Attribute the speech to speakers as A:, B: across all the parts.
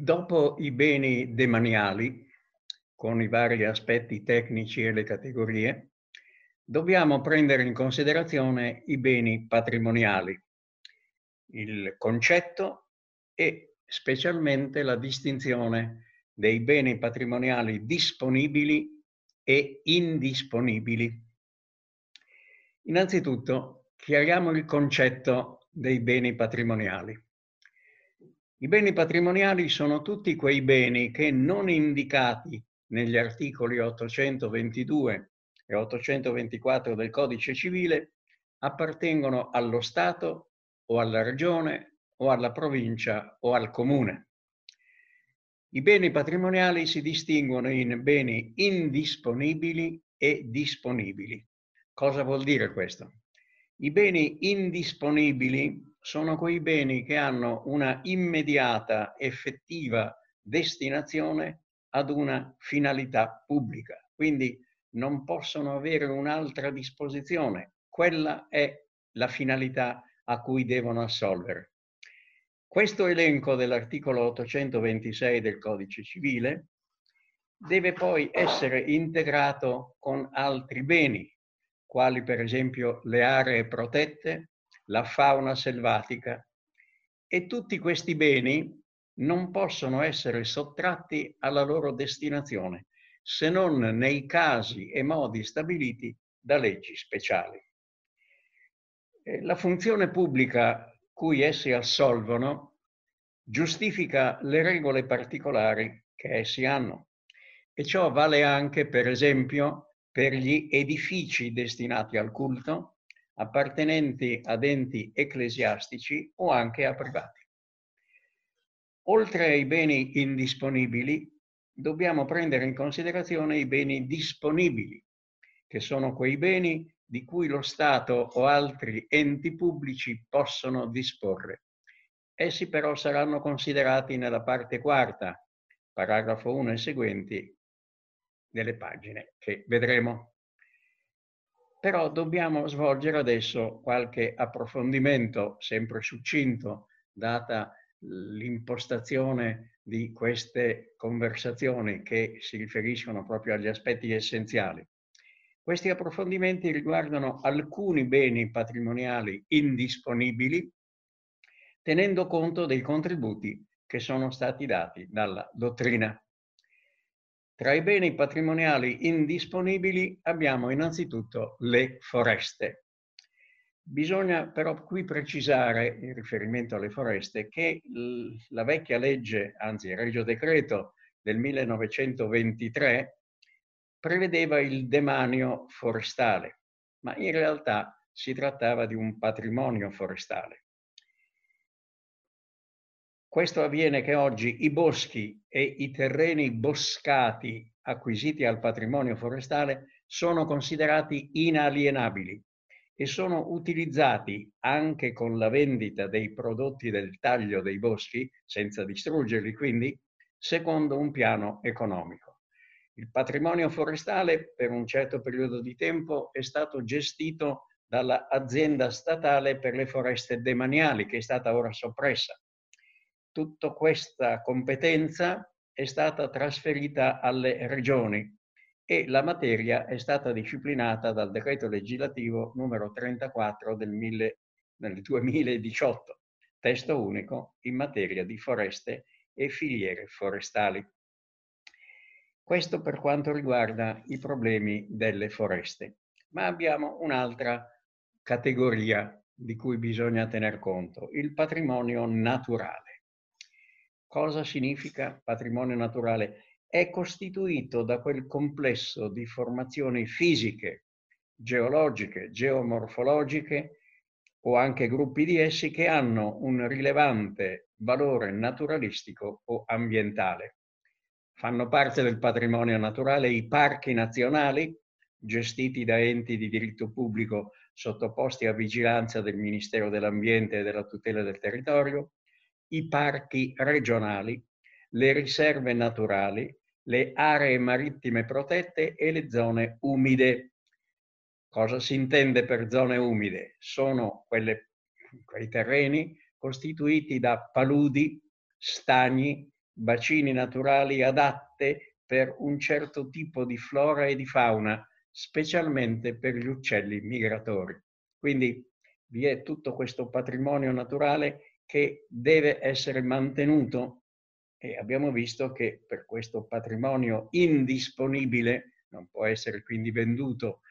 A: Dopo i beni demaniali, con i vari aspetti tecnici e le categorie, dobbiamo prendere in considerazione i beni patrimoniali, il concetto e specialmente la distinzione dei beni patrimoniali disponibili e indisponibili. Innanzitutto, chiariamo il concetto dei beni patrimoniali. I beni patrimoniali sono tutti quei beni che non indicati negli articoli 822 e 824 del Codice civile appartengono allo Stato o alla Regione o alla provincia o al comune. I beni patrimoniali si distinguono in beni indisponibili e disponibili. Cosa vuol dire questo? I beni indisponibili sono quei beni che hanno una immediata, effettiva destinazione ad una finalità pubblica. Quindi non possono avere un'altra disposizione. Quella è la finalità a cui devono assolvere. Questo elenco dell'articolo 826 del Codice Civile deve poi essere integrato con altri beni, quali per esempio le aree protette, la fauna selvatica e tutti questi beni non possono essere sottratti alla loro destinazione se non nei casi e modi stabiliti da leggi speciali. La funzione pubblica cui essi assolvono giustifica le regole particolari che essi hanno e ciò vale anche, per esempio, per gli edifici destinati al culto, appartenenti ad enti ecclesiastici o anche a privati. Oltre ai beni indisponibili, dobbiamo prendere in considerazione i beni disponibili, che sono quei beni di cui lo Stato o altri enti pubblici possono disporre. Essi però saranno considerati nella parte quarta, paragrafo 1 e seguenti, delle pagine che vedremo. Però dobbiamo svolgere adesso qualche approfondimento, sempre succinto, data l'impostazione di queste conversazioni che si riferiscono proprio agli aspetti essenziali. Questi approfondimenti riguardano alcuni beni patrimoniali indisponibili, tenendo conto dei contributi che sono stati dati dalla dottrina. Tra i beni patrimoniali indisponibili abbiamo innanzitutto le foreste. Bisogna però qui precisare, in riferimento alle foreste, che la vecchia legge, anzi il Regio Decreto del 1923, prevedeva il demanio forestale, ma in realtà si trattava di un patrimonio forestale. Questo avviene che oggi i boschi e i terreni boscati acquisiti al patrimonio forestale sono considerati inalienabili e sono utilizzati anche con la vendita dei prodotti del taglio dei boschi, senza distruggerli quindi, secondo un piano economico. Il patrimonio forestale per un certo periodo di tempo è stato gestito dall'azienda statale per le foreste demaniali, che è stata ora soppressa tutta questa competenza è stata trasferita alle regioni e la materia è stata disciplinata dal decreto legislativo numero 34 del, 1000, del 2018, testo unico in materia di foreste e filiere forestali. Questo per quanto riguarda i problemi delle foreste. Ma abbiamo un'altra categoria di cui bisogna tener conto, il patrimonio naturale. Cosa significa patrimonio naturale? È costituito da quel complesso di formazioni fisiche, geologiche, geomorfologiche o anche gruppi di essi che hanno un rilevante valore naturalistico o ambientale. Fanno parte del patrimonio naturale i parchi nazionali, gestiti da enti di diritto pubblico sottoposti a vigilanza del Ministero dell'Ambiente e della tutela del territorio, i parchi regionali, le riserve naturali, le aree marittime protette e le zone umide. Cosa si intende per zone umide? Sono quelle, quei terreni costituiti da paludi, stagni, bacini naturali adatte per un certo tipo di flora e di fauna, specialmente per gli uccelli migratori. Quindi vi è tutto questo patrimonio naturale che deve essere mantenuto e abbiamo visto che per questo patrimonio indisponibile, non può essere quindi venduto,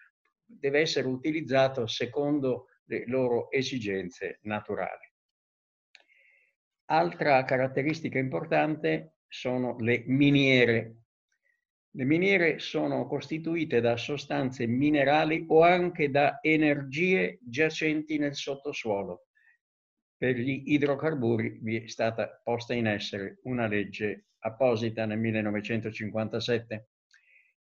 A: deve essere utilizzato secondo le loro esigenze naturali. Altra caratteristica importante sono le miniere. Le miniere sono costituite da sostanze minerali o anche da energie giacenti nel sottosuolo. Per gli idrocarburi vi è stata posta in essere una legge apposita nel 1957.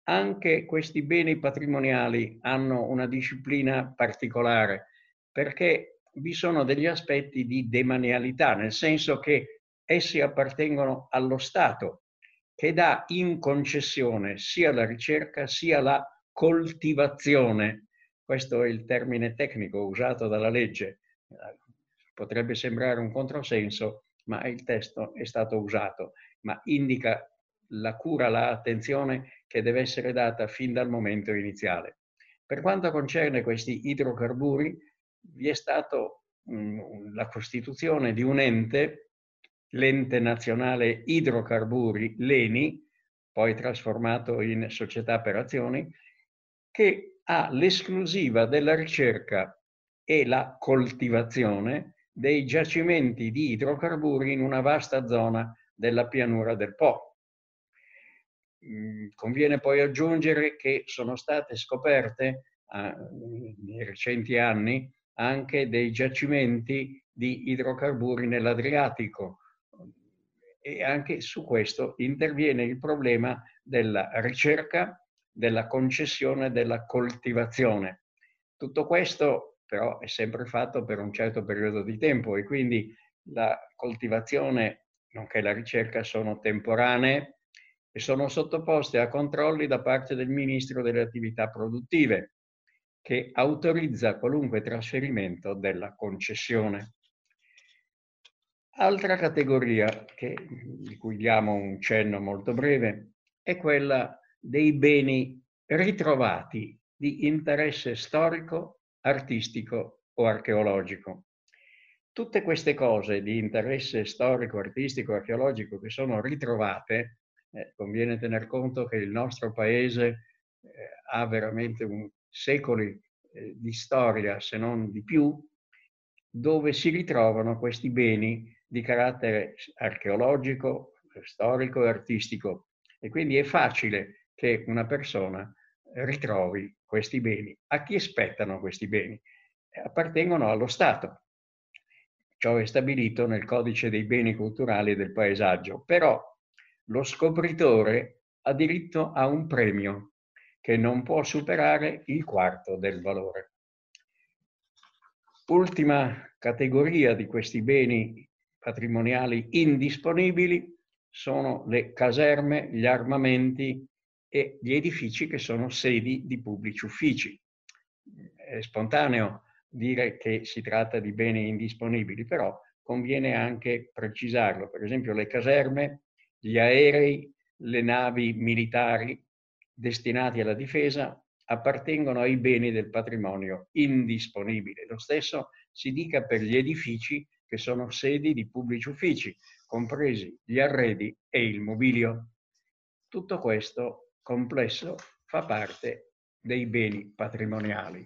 A: Anche questi beni patrimoniali hanno una disciplina particolare perché vi sono degli aspetti di demanialità, nel senso che essi appartengono allo Stato, che dà in concessione sia la ricerca sia la coltivazione. Questo è il termine tecnico usato dalla legge. Potrebbe sembrare un controsenso, ma il testo è stato usato, ma indica la cura, l'attenzione che deve essere data fin dal momento iniziale. Per quanto concerne questi idrocarburi, vi è stata la costituzione di un ente, l'ente nazionale idrocarburi, l'ENI, poi trasformato in società per azioni, che ha l'esclusiva della ricerca e la coltivazione dei giacimenti di idrocarburi in una vasta zona della pianura del Po. Mm, conviene poi aggiungere che sono state scoperte nei recenti anni anche dei giacimenti di idrocarburi nell'Adriatico e anche su questo interviene il problema della ricerca, della concessione, della coltivazione. Tutto questo però è sempre fatto per un certo periodo di tempo e quindi la coltivazione nonché la ricerca sono temporanee e sono sottoposte a controlli da parte del Ministro delle attività produttive che autorizza qualunque trasferimento della concessione. Altra categoria che, di cui diamo un cenno molto breve è quella dei beni ritrovati di interesse storico, artistico o archeologico. Tutte queste cose di interesse storico, artistico, archeologico che sono ritrovate, eh, conviene tener conto che il nostro paese eh, ha veramente un secoli eh, di storia, se non di più, dove si ritrovano questi beni di carattere archeologico, storico e artistico. E quindi è facile che una persona ritrovi questi beni. A chi spettano questi beni? Appartengono allo Stato. Ciò è stabilito nel codice dei beni culturali e del paesaggio, però lo scopritore ha diritto a un premio che non può superare il quarto del valore. Ultima categoria di questi beni patrimoniali indisponibili sono le caserme, gli armamenti e gli edifici che sono sedi di pubblici uffici. È spontaneo dire che si tratta di beni indisponibili, però conviene anche precisarlo. Per esempio le caserme, gli aerei, le navi militari destinati alla difesa appartengono ai beni del patrimonio indisponibile. Lo stesso si dica per gli edifici che sono sedi di pubblici uffici, compresi gli arredi e il mobilio. Tutto questo complesso fa parte dei beni patrimoniali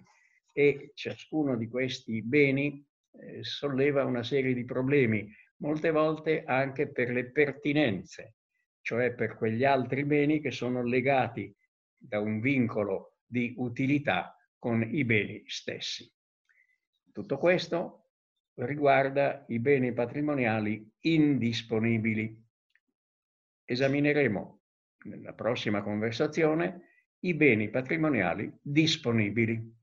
A: e ciascuno di questi beni eh, solleva una serie di problemi, molte volte anche per le pertinenze, cioè per quegli altri beni che sono legati da un vincolo di utilità con i beni stessi. Tutto questo riguarda i beni patrimoniali indisponibili. Esamineremo nella prossima conversazione i beni patrimoniali disponibili.